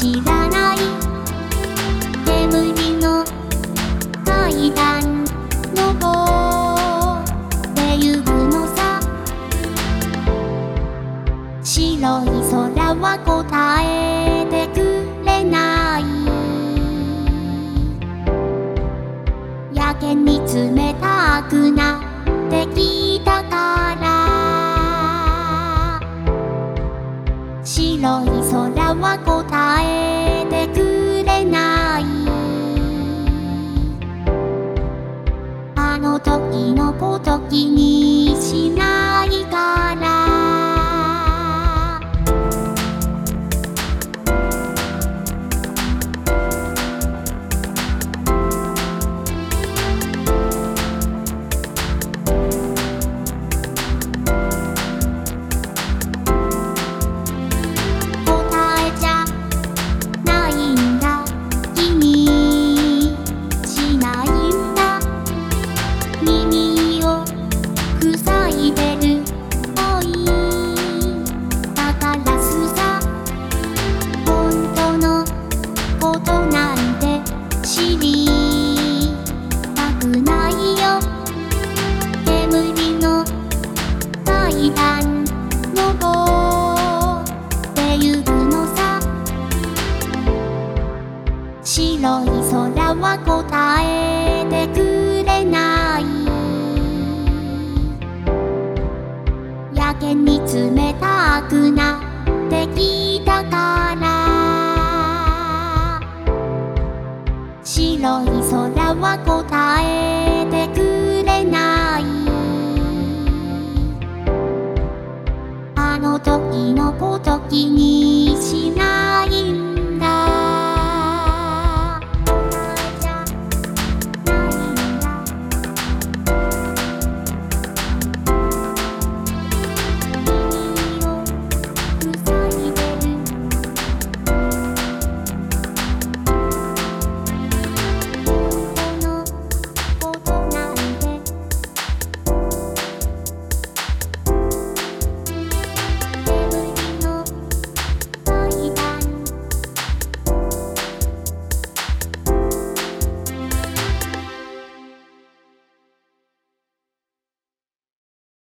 知らない。眠りの階段登ってゆくのさ。白い空は答えて。の時のごときにしないから。耳を塞いでるらすさ本当のことなんて知りたくないよ眠りの階段登ってゆくのさ白い空は答えてく白い空は答えてくれない」「あの時のこときにしない。んだ」